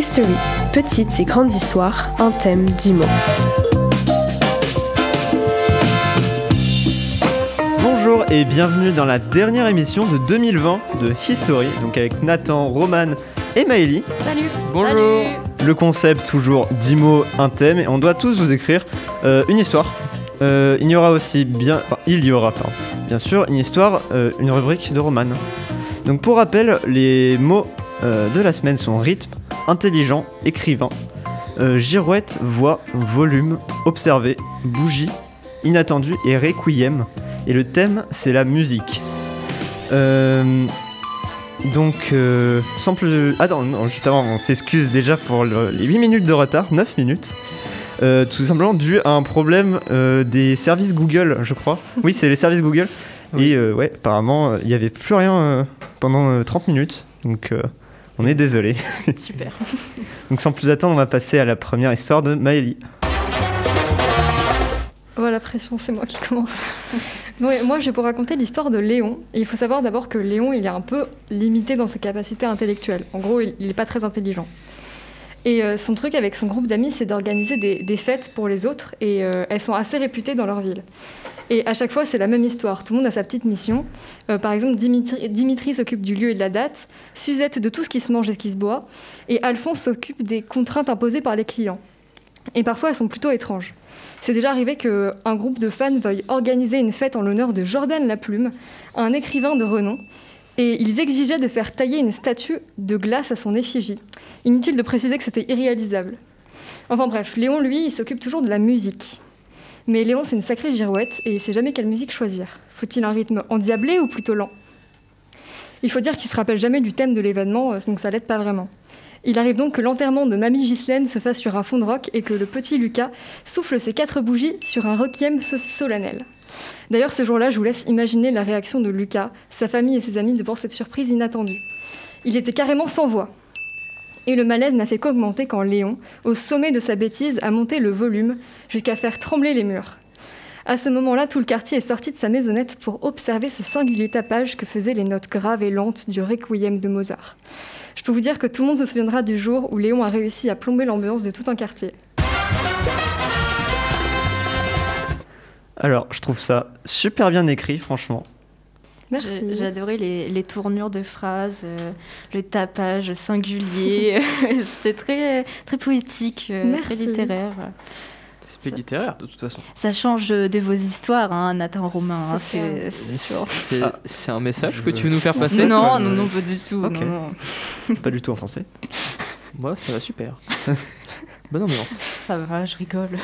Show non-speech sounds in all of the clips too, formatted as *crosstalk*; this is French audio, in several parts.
History, petites et grandes histoires, un thème, dix mots. Bonjour et bienvenue dans la dernière émission de 2020 de History, donc avec Nathan, Roman et Maëlie. Salut Bonjour Le concept toujours 10 mots, un thème, et on doit tous vous écrire euh, une histoire. Euh, il y aura aussi bien, enfin, il y aura pardon, bien sûr une histoire, euh, une rubrique de Roman. Donc pour rappel, les mots euh, de la semaine sont rythme, intelligent, écrivain, euh, girouette, voix, volume, observer, bougie, inattendu et requiem. Et le thème, c'est la musique. Euh, donc, euh, sans plus... Ah non, non, juste avant, on s'excuse déjà pour le- les 8 minutes de retard, 9 minutes. Euh, tout simplement dû à un problème euh, des services Google, je crois. *laughs* Oui, c'est les services Google. Oui. Et euh, ouais, apparemment, il n'y avait plus rien pendant euh, 30 minutes. Donc, euh, on est désolé. *laughs* Super. *laughs* Donc, sans plus attendre, on va passer à la première histoire de Maëlie. Oh, la pression, c'est moi qui commence. *laughs* Ouais, moi, je vais vous raconter l'histoire de Léon. Et il faut savoir d'abord que Léon, il est un peu limité dans ses capacités intellectuelles. En gros, il n'est pas très intelligent. Et euh, son truc avec son groupe d'amis, c'est d'organiser des, des fêtes pour les autres. Et euh, elles sont assez réputées dans leur ville. Et à chaque fois, c'est la même histoire. Tout le monde a sa petite mission. Euh, par exemple, Dimitri, s'occupe du lieu et de la date. Suzette de tout ce qui se mange et qui se boit. Et Alphonse s'occupe des contraintes imposées par les clients. Et parfois, elles sont plutôt étranges. C'est déjà arrivé qu'un groupe de fans veuille organiser une fête en l'honneur de Jordan Laplume, un écrivain de renom, et ils exigeaient de faire tailler une statue de glace à son effigie. Inutile de préciser que c'était irréalisable. Enfin bref, Léon, lui, il s'occupe toujours de la musique. Mais Léon, c'est une sacrée girouette et il sait jamais quelle musique choisir. Faut-il un rythme endiablé ou plutôt lent? Il faut dire qu'il se rappelle jamais du thème de l'événement, euh, donc ça l'aide pas vraiment. Il arrive donc que l'enterrement de Mamie Ghislaine se fasse sur un fond de rock et que le petit Lucas souffle ses quatre bougies sur un requiem so- solennel. D'ailleurs, ce jour-là, je vous laisse imaginer la réaction de Lucas, sa famille et ses amis devant cette surprise inattendue. Il était carrément sans voix. Et le malaise n'a fait qu'augmenter quand Léon, au sommet de sa bêtise, a monté le volume jusqu'à faire trembler les murs. À ce moment-là, tout le quartier est sorti de sa maisonnette pour observer ce singulier tapage que faisaient les notes graves et lentes du requiem de Mozart. Je peux vous dire que tout le monde se souviendra du jour où Léon a réussi à plomber l'ambiance de tout un quartier. Alors, je trouve ça super bien écrit, franchement. Adoré les, les tournures de phrases, euh, le tapage singulier. *laughs* C'était très, très poétique, euh, très littéraire. C'est littéraire de toute façon. Ça change de vos histoires, hein, Nathan Romain. hein, C'est c'est c'est sûr. C'est Ah. c'est un message que tu veux nous faire passer Non, non, non, pas du tout. Non, non. *laughs* Pas du tout en français. *laughs* Moi, ça va super. Bonne ambiance. Ça va, je rigole.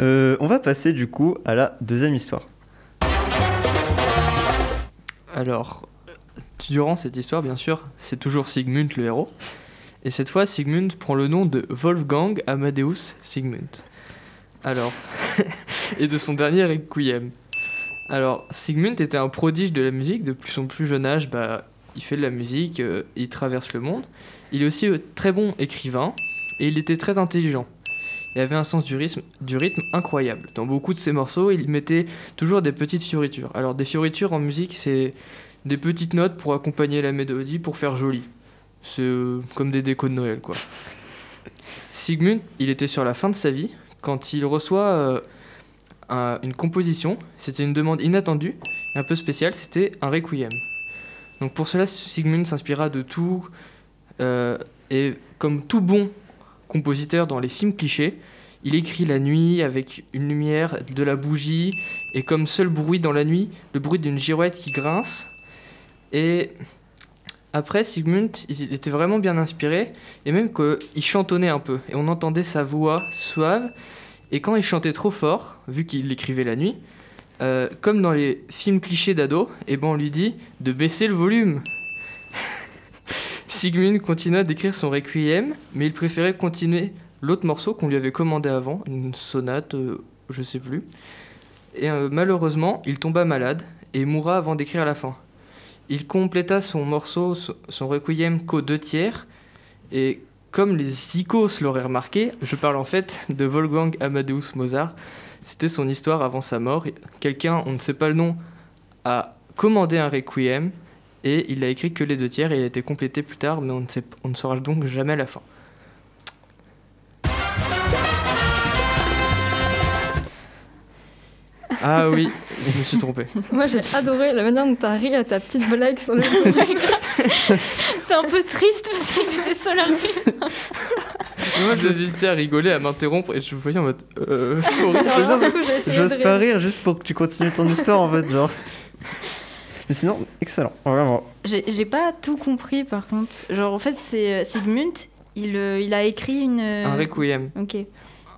Euh, on va passer du coup à la deuxième histoire. Alors, durant cette histoire, bien sûr, c'est toujours Sigmund le héros. Et cette fois, Sigmund prend le nom de Wolfgang Amadeus Sigmund. Alors, *laughs* et de son dernier Requiem. Alors, Sigmund était un prodige de la musique. Depuis son plus jeune âge, bah, il fait de la musique, euh, il traverse le monde. Il est aussi euh, très bon écrivain et il était très intelligent. Il avait un sens du rythme, du rythme incroyable. Dans beaucoup de ses morceaux, il mettait toujours des petites fioritures. Alors des fioritures en musique, c'est des petites notes pour accompagner la mélodie, pour faire joli. C'est euh, comme des décos de Noël, quoi. *laughs* Sigmund, il était sur la fin de sa vie quand il reçoit euh, un- une composition. C'était une demande inattendue et un peu spéciale, c'était un requiem. Donc pour cela, Sigmund s'inspira de tout euh, et comme tout bon compositeur dans les films clichés, il écrit la nuit avec une lumière, de la bougie et comme seul bruit dans la nuit, le bruit d'une girouette qui grince. Et après, Sigmund, il était vraiment bien inspiré, et même qu'il chantonnait un peu, et on entendait sa voix suave, et quand il chantait trop fort, vu qu'il l'écrivait la nuit, euh, comme dans les films clichés d'ado, et ben on lui dit de baisser le volume. Sigmund continua d'écrire son requiem, mais il préférait continuer l'autre morceau qu'on lui avait commandé avant, une sonate, euh, je sais plus. Et euh, malheureusement, il tomba malade et mourra avant d'écrire la fin. Il compléta son morceau, son- requiem qu'aux deux tiers, et comme les icos l'auraient remarqué, je parle en fait de Wolfgang Amadeus Mozart. C'était son histoire avant sa mort. Quelqu'un, on ne sait pas le nom, a commandé un requiem Et il a écrit que les deux tiers et il a été complété plus tard, mais on ne, sait, on ne saura donc jamais la fin. Ah oui, je me suis trompé. *laughs* Moi, j'ai adoré la manière dont t'as ri à ta petite blague sur le *laughs* C'était un peu triste parce qu'il était seul à rire. Moi, j'hésitais à rigoler, à m'interrompre et je vous voyais en mode. Euh, J'ose pas rire juste pour que tu continues ton histoire en fait, genre. *laughs* Mais sinon, excellent, vraiment. J'ai pas tout compris par contre. Genre en fait c'est euh, Sigmund, il, euh, il a écrit une... euh, Un requiem. Ok.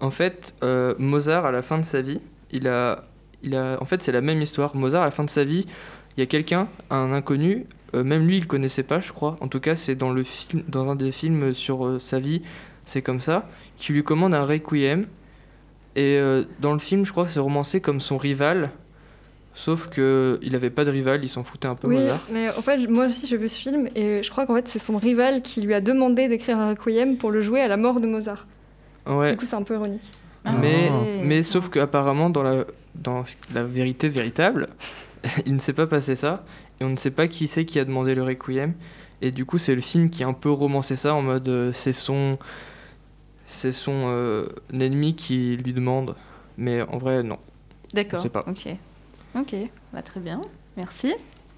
En fait, euh, Mozart, à la fin de sa vie, il a, il a, en fait, c'est la même histoire. Mozart, à la fin de sa vie, il y a quelqu'un, un inconnu, euh, même lui, il le connaissait pas, je crois. En tout cas, c'est dans le film, dans un des films sur euh, sa vie, c'est comme ça, qui lui commande un requiem. Et euh, dans le film, je crois que c'est romancé comme son rival. Sauf que il avait pas de rival, il s'en foutait un peu Oui, Mozart. mais en fait, moi aussi j'ai vu ce film et je crois qu'en fait c'est son rival qui lui a demandé d'écrire un requiem pour le jouer à la mort de Mozart. Ouais. Du coup, c'est un peu ironique. Mais, Ah. mais sauf qu'apparemment, dans la, dans la vérité véritable, *laughs* il ne s'est pas passé ça. Et on ne sait pas qui c'est qui a demandé le Requiem. Et du coup, c'est le film qui a un peu romancé ça en mode euh, c'est son, c'est son euh, ennemi qui lui demande. Mais en vrai, non. D'accord. Ok. Ok. Bah, très bien. Merci.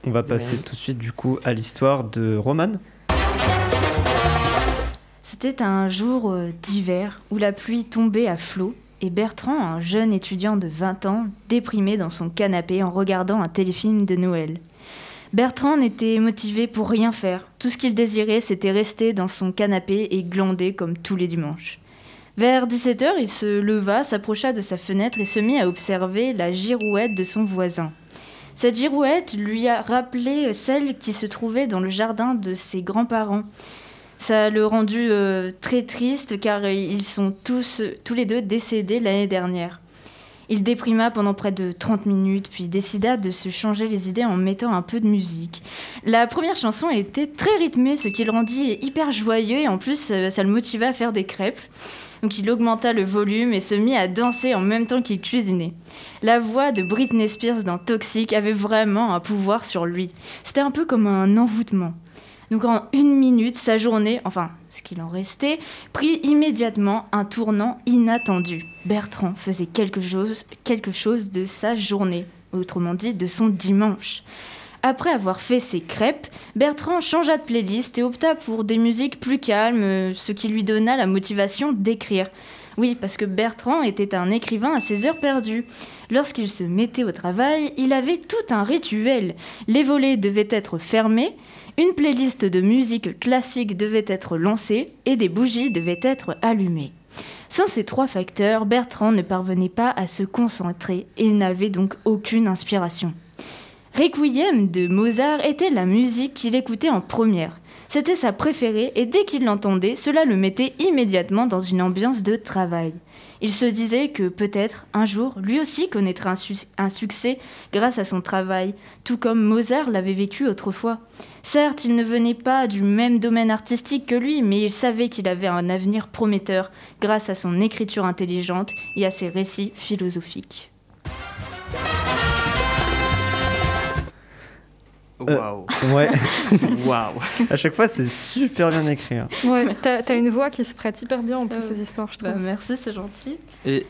On va passer tout de suite du coup à l'histoire de Roman. C'était un jour euh, d'hiver où la pluie tombait à flots et Bertrand, un jeune étudiant de 20 ans, déprimé dans son canapé en regardant un téléfilm de Noël. Bertrand n'était motivé pour rien faire. Tout ce qu'il désirait, c'était rester dans son canapé et glander comme tous les dimanches. Vers 17h, il se leva, s'approcha de sa fenêtre et se mit à observer la girouette de son voisin. Cette girouette lui a rappelé celle qui se trouvait dans le jardin de ses grands-parents. Ça le rendu euh, très triste car ils sont tous, tous les deux décédés l'année dernière. Il déprima pendant près de 30 minutes, puis décida de se changer les idées en mettant un peu de musique. La première chanson était très rythmée, ce qui le rendit hyper joyeux et en plus euh, ça le motiva à faire des crêpes. Donc il augmenta le volume et se mit à danser en même temps qu'il cuisinait. La voix de Britney Spears dans Toxic avait vraiment un pouvoir sur lui. C'était un peu comme un envoûtement. Donc en une minute, sa journée, enfin ce qu'il en restait, prit immédiatement un tournant inattendu. Bertrand faisait quelque chose, quelque chose de sa journée, autrement dit de son dimanche. Après avoir fait ses crêpes, Bertrand changea de playlist et opta pour des musiques plus calmes, ce qui lui donna la motivation d'écrire. Oui, parce que Bertrand était un écrivain à ses heures perdues. Lorsqu'il se mettait au travail, il avait tout un rituel. Les volets devaient être fermés, une playlist de musique classique devait être lancée et des bougies devaient être allumées. Sans ces trois facteurs, Bertrand ne parvenait pas à se concentrer et n'avait donc aucune inspiration. Requiem de Mozart était la musique qu'il écoutait en première. C'était sa préférée et dès qu'il l'entendait, cela le mettait immédiatement dans une ambiance de travail. Il se disait que peut-être un jour, lui aussi connaîtrait un, su- un succès grâce à son travail, tout comme Mozart l'avait vécu autrefois. Certes, il ne venait pas du même domaine artistique que lui, mais il savait qu'il avait un avenir prometteur grâce à son écriture intelligente et à ses récits philosophiques. Waouh. Ouais, *laughs* Waouh. à chaque fois c'est super bien écrit. hein. Ouais, t'as t'as une voix qui se prête hyper bien en plus Euh, ces histoires, je trouve. Bah, merci, c'est gentil. Et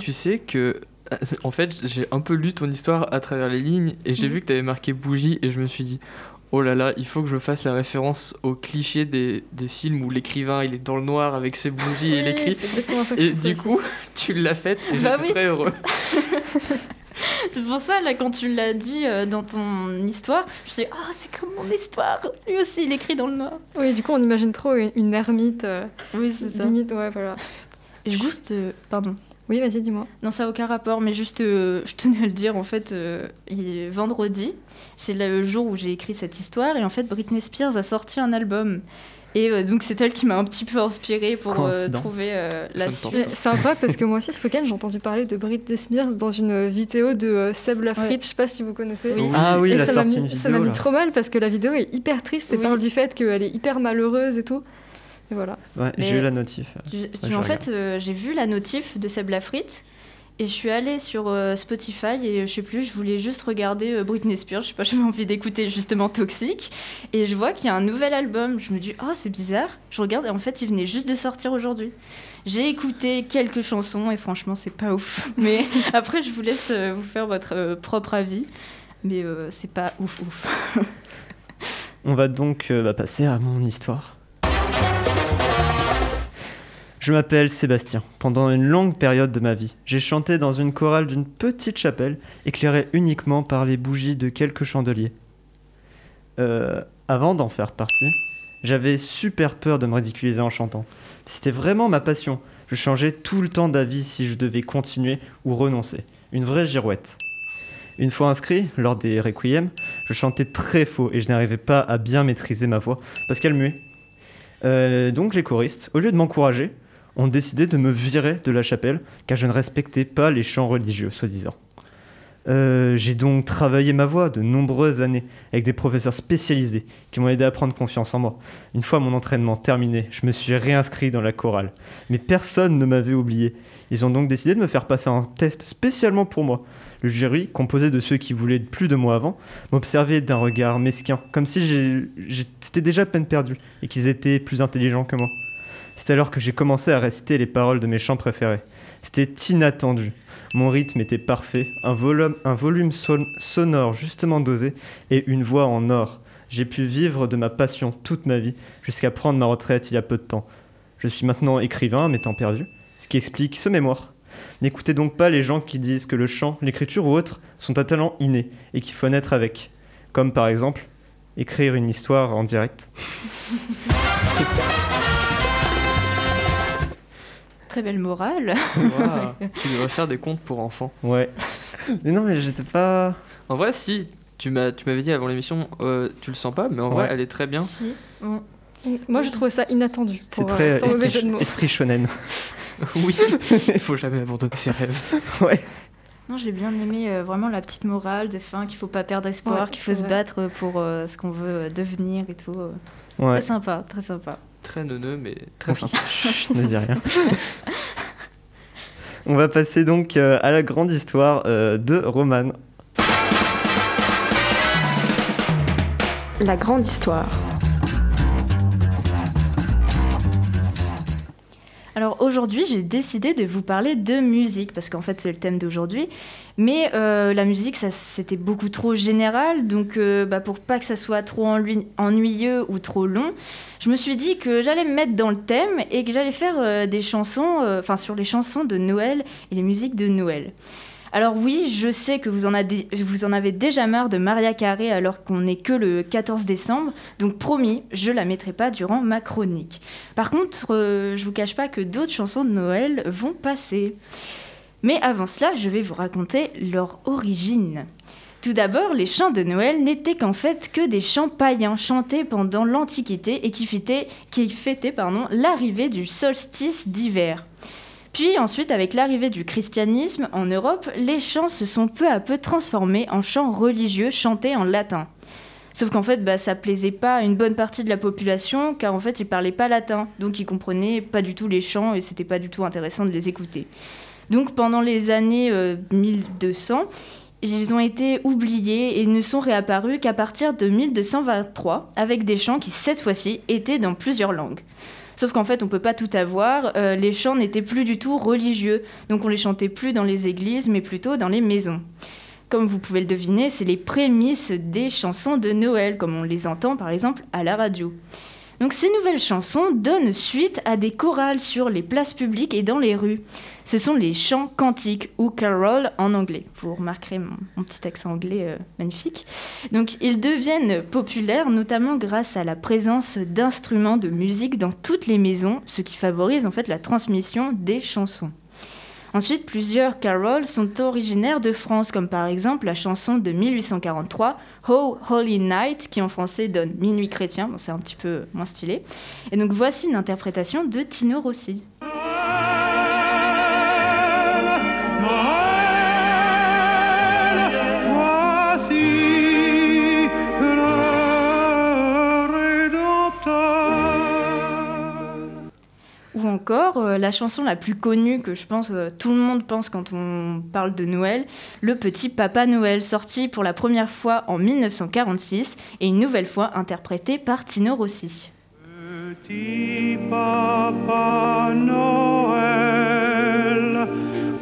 tu sais que. *laughs* En fait, j'ai un peu lu ton histoire à travers les lignes et j'ai Mhm. vu que tu avais marqué bougie et je me suis dit. Oh là là, il faut que je fasse la référence au cliché des, des films où l'écrivain il est dans le noir avec ses bougies et il Oui, écrit. Et du coup, *laughs* tu l'as faite et Bah j'étais oui. très heureux. *laughs* C'est pour ça, là, quand tu l'as dit euh, dans ton histoire, je me suis dit, ah, c'est comme mon histoire. Lui aussi, il écrit dans le noir. Oui, du coup, on imagine trop une, une ermite. euh, Oui, c'est ça. limite, ouais, voilà. Et juste, euh, pardon. Oui, vas-y, dis-moi. Non, ça n'a aucun rapport, mais juste, euh, je tenais à le dire, en fait, euh, il vendredi, c'est le jour où j'ai écrit cette histoire, et en fait, Britney Spears a sorti un album. Et euh, donc, c'est elle qui m'a un petit peu inspirée pour euh, trouver euh, la suite. C'est incroyable parce que moi aussi ce week-end j'ai entendu parler de Britney Spears dans une vidéo de euh, Seb Lafrite, Ouais. je sais pas si vous connaissez. Oui. Ah oui, Et il a ça m'a mis- Ça m'a vidéo mis trop mal parce que la vidéo est hyper triste et Oui. parle du fait qu'elle est hyper malheureuse et tout. Et voilà. Ouais, j'ai eu la notif. Tu- tu- je en regarde. fait, euh, j'ai vu la notif de Seb Lafrite Et je suis allée sur euh, Spotify et je sais plus, je voulais juste regarder euh, Britney Spears. Je sais pas, *laughs* j'avais envie d'écouter justement Toxic. Et je vois qu'il y a un nouvel album. Je me dis, oh, c'est bizarre. Je regarde et en fait, il venait juste de sortir aujourd'hui. J'ai écouté quelques chansons et franchement, c'est pas ouf. *laughs* Mais après, je vous laisse euh, vous faire votre euh, propre avis. Mais euh, c'est pas ouf ouf. *laughs* On va donc euh, bah, passer à mon histoire. Je m'appelle Sébastien. Pendant une longue période de ma vie, j'ai chanté dans une chorale d'une petite chapelle, éclairée uniquement par les bougies de quelques chandeliers. Euh, avant d'en faire partie, j'avais super peur de me ridiculiser en chantant. C'était vraiment ma passion. Je changeais tout le temps d'avis si je devais continuer ou renoncer. Une vraie girouette. Une fois inscrit, lors des requiem, je chantais très faux et je n'arrivais pas à bien maîtriser ma voix parce qu'elle muait. Euh, donc les choristes, au lieu de m'encourager, ont décidé de me virer de la chapelle car je ne respectais pas les chants religieux, soi-disant. Euh, j'ai donc travaillé ma voix de nombreuses années avec des professeurs spécialisés qui m'ont aidé à prendre confiance en moi. Une fois mon entraînement terminé, je me suis réinscrit dans la chorale. Mais personne ne m'avait oublié. Ils ont donc décidé de me faire passer un test spécialement pour moi. Le jury, composé de ceux qui voulaient plus de moi avant, m'observait d'un regard mesquin, comme si c'était déjà peine perdue et qu'ils étaient plus intelligents que moi. C'est alors que j'ai commencé à réciter les paroles de mes chants préférés. C'était inattendu. Mon rythme était parfait, un volume, sonore justement dosé et une voix en or. J'ai pu vivre de ma passion toute ma vie jusqu'à prendre ma retraite il y a peu de temps. Je suis maintenant écrivain à mes temps ce qui explique ce mémoire. N'écoutez donc pas les gens qui disent que le chant, l'écriture ou autre sont un talent inné et qu'il faut naître avec. Comme par exemple, écrire une histoire en direct. *laughs* Très belle morale. Waouh, *laughs* tu devrais faire des contes pour enfants. Ouais. mais non, mais j'étais pas. En vrai, si, tu m'as- tu m'avais dit avant l'émission, euh, tu le sens pas, mais en vrai, Ouais. elle est très bien. Si. Moi, je trouvais ça inattendu. C'est pour, euh, très sans mauvais esprit, jeu de mots. esprit shonen. *laughs* oui, *laughs* il faut jamais abandonner ses rêves. ouais. Non, j'ai bien aimé euh, vraiment la petite morale de fin, qu'il faut pas perdre espoir, Ouais, qu'il faut c'est se vrai. battre pour euh, ce qu'on veut euh, devenir et tout. euh. Ouais. Très sympa, très sympa. Très neuneux, mais très Oui. sympa. *laughs* Chut, ne dis rien. On va passer donc euh, à la grande histoire euh, de Roman. La grande histoire. Alors aujourd'hui, j'ai décidé de vous parler de musique, parce qu'en fait c'est le thème d'aujourd'hui. Mais euh, la musique, c'était beaucoup trop général, donc euh, bah, pour pas que ça soit trop ennuyeux ou trop long, je me suis dit que j'allais me mettre dans le thème et que j'allais faire euh, des chansons, enfin sur les chansons de Noël et les musiques de Noël. Alors oui, je sais que vous en, avez, déjà marre de Maria Carré alors qu'on n'est que le 14 décembre, donc promis, je la mettrai pas durant ma chronique. Par contre, euh, je vous cache pas que d'autres chansons de Noël vont passer. Mais avant cela, je vais vous raconter leur origine. Tout d'abord, les chants de Noël n'étaient qu'en fait que des chants païens chantés pendant l'Antiquité et qui fêtaient, qui fêtaient l'arrivée du solstice d'hiver. Puis ensuite, avec l'arrivée du christianisme en Europe, les chants se sont peu à peu transformés en chants religieux chantés en latin. Sauf qu'en fait, bah, ça plaisait pas à une bonne partie de la population, car en fait, ils parlaient pas latin, donc ils comprenaient pas du tout les chants et c'était pas du tout intéressant de les écouter. Donc pendant les années euh, 1200, ils ont été oubliés et ne sont réapparus qu'à partir de 1223, avec des chants qui, cette fois-ci, étaient dans plusieurs langues. Sauf qu'en fait, on peut pas tout avoir, euh, les chants n'étaient plus du tout religieux, donc on les chantait plus dans les églises, mais plutôt dans les maisons. Comme vous pouvez le deviner, c'est les prémices des chansons de Noël, comme on les entend par exemple à la radio. Donc ces nouvelles chansons donnent suite à des chorales sur les places publiques et dans les rues. Ce sont les chants cantiques ou carols en anglais. Vous remarquerez mon, mon petit accent anglais euh, magnifique. Donc ils deviennent populaires notamment grâce à la présence d'instruments de musique dans toutes les maisons, ce qui favorise en fait la transmission des chansons. Ensuite, plusieurs carols sont originaires de France, comme par exemple la chanson de 1843, Ho Holy Night, qui en français donne Minuit chrétien, bon, c'est un petit peu moins stylé. Et donc voici une interprétation de Tino Rossi. Encore euh, la chanson la plus connue que je pense euh, tout le monde pense quand on parle de Noël, Le Petit Papa Noël, sorti pour la première fois en 1946 et une nouvelle fois interprété par Tino Rossi. Petit papa Noël,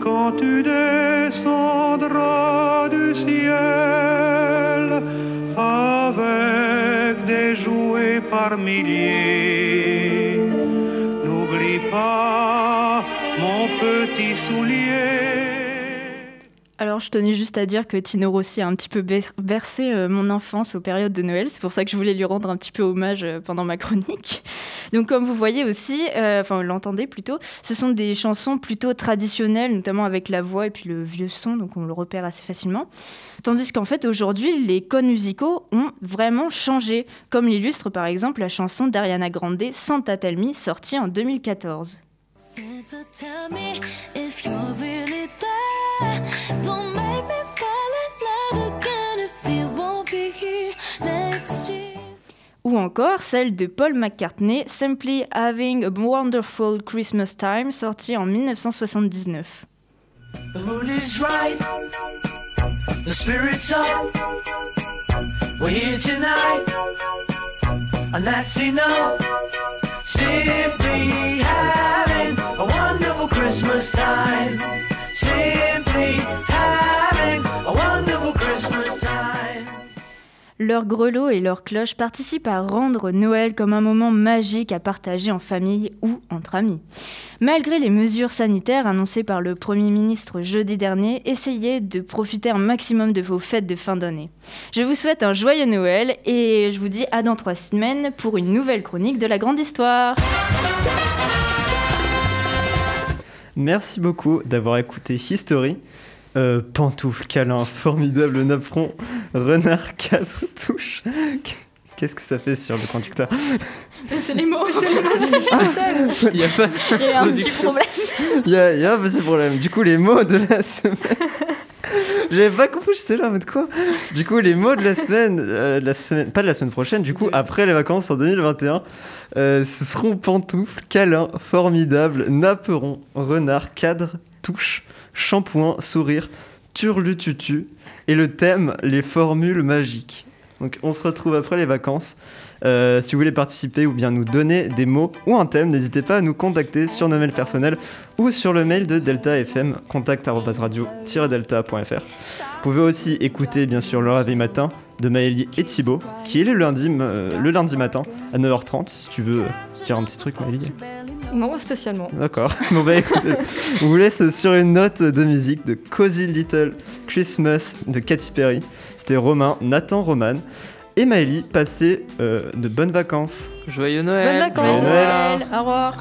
quand tu descendras du ciel avec des jouets par milliers, mon petit soulier. Alors, je tenais juste à dire que Tino Rossi a un petit peu ber- bercé euh, mon enfance aux périodes de Noël. C'est pour ça que je voulais lui rendre un petit peu hommage euh, pendant ma chronique. Donc, comme vous voyez aussi, euh, enfin, vous l'entendez plutôt, ce sont des chansons plutôt traditionnelles, notamment avec la voix et puis le vieux son, donc on le repère assez facilement. Tandis qu'en fait, aujourd'hui, les codes musicaux ont vraiment changé, comme l'illustre par exemple la chanson d'Ariana Grande, Santa Tell sortie en 2014. Ou encore celle de Paul McCartney, Simply Having a Wonderful Christmas Time, sortie en 1979. The mood is right. The spirit's up. We're here tonight. And that's enough. Simply wonderful Christmas time. Et leurs cloches participent à rendre Noël comme un moment magique à partager en famille ou entre amis. Malgré les mesures sanitaires annoncées par le Premier ministre jeudi dernier, essayez de profiter un maximum de vos fêtes de fin d'année. Je vous souhaite un joyeux Noël et je vous dis à dans trois semaines pour une nouvelle chronique de la grande histoire. Merci beaucoup d'avoir écouté History. Euh, pantoufle, câlin, formidable napperon, renard, cadre, *laughs* touche. Qu'est-ce que ça fait sur le conducteur C'est les mots, Il n'y *laughs* a pas Il y a un petit problème. Il y a, il y a un petit problème. Du coup, les mots de la semaine. *laughs* J'avais pas compris, j'étais là en mode quoi Du coup, les mots de la semaine, euh, de la semaine, pas de la semaine prochaine, du coup, après les vacances en 2021, euh, ce seront pantoufle, câlin, formidable, napperon, renard, cadre, touche, shampoing, sourire, turlututu, et le thème, les formules magiques. Donc, on se retrouve après les vacances. Euh, si vous voulez participer ou bien nous donner des mots ou un thème, n'hésitez pas à nous contacter sur nos mails personnels ou sur le mail de Delta FM, contact-radio-delta.fr. Vous pouvez aussi écouter bien sûr le réveil matin de Maëlie et Thibaut, qui est le lundi, euh, le lundi matin à 9h30. Si tu veux euh, dire un petit truc, Maëlie. Non, spécialement. D'accord. *laughs* Bon bah écoutez, on vous laisse sur une note de musique de Cozy Little Christmas de Katy Perry. C'était Romain, Nathan Roman et Maëlie. Passez euh, de bonnes vacances. Joyeux Noël. Bonnes vacances. Joyeux Noël. Au revoir.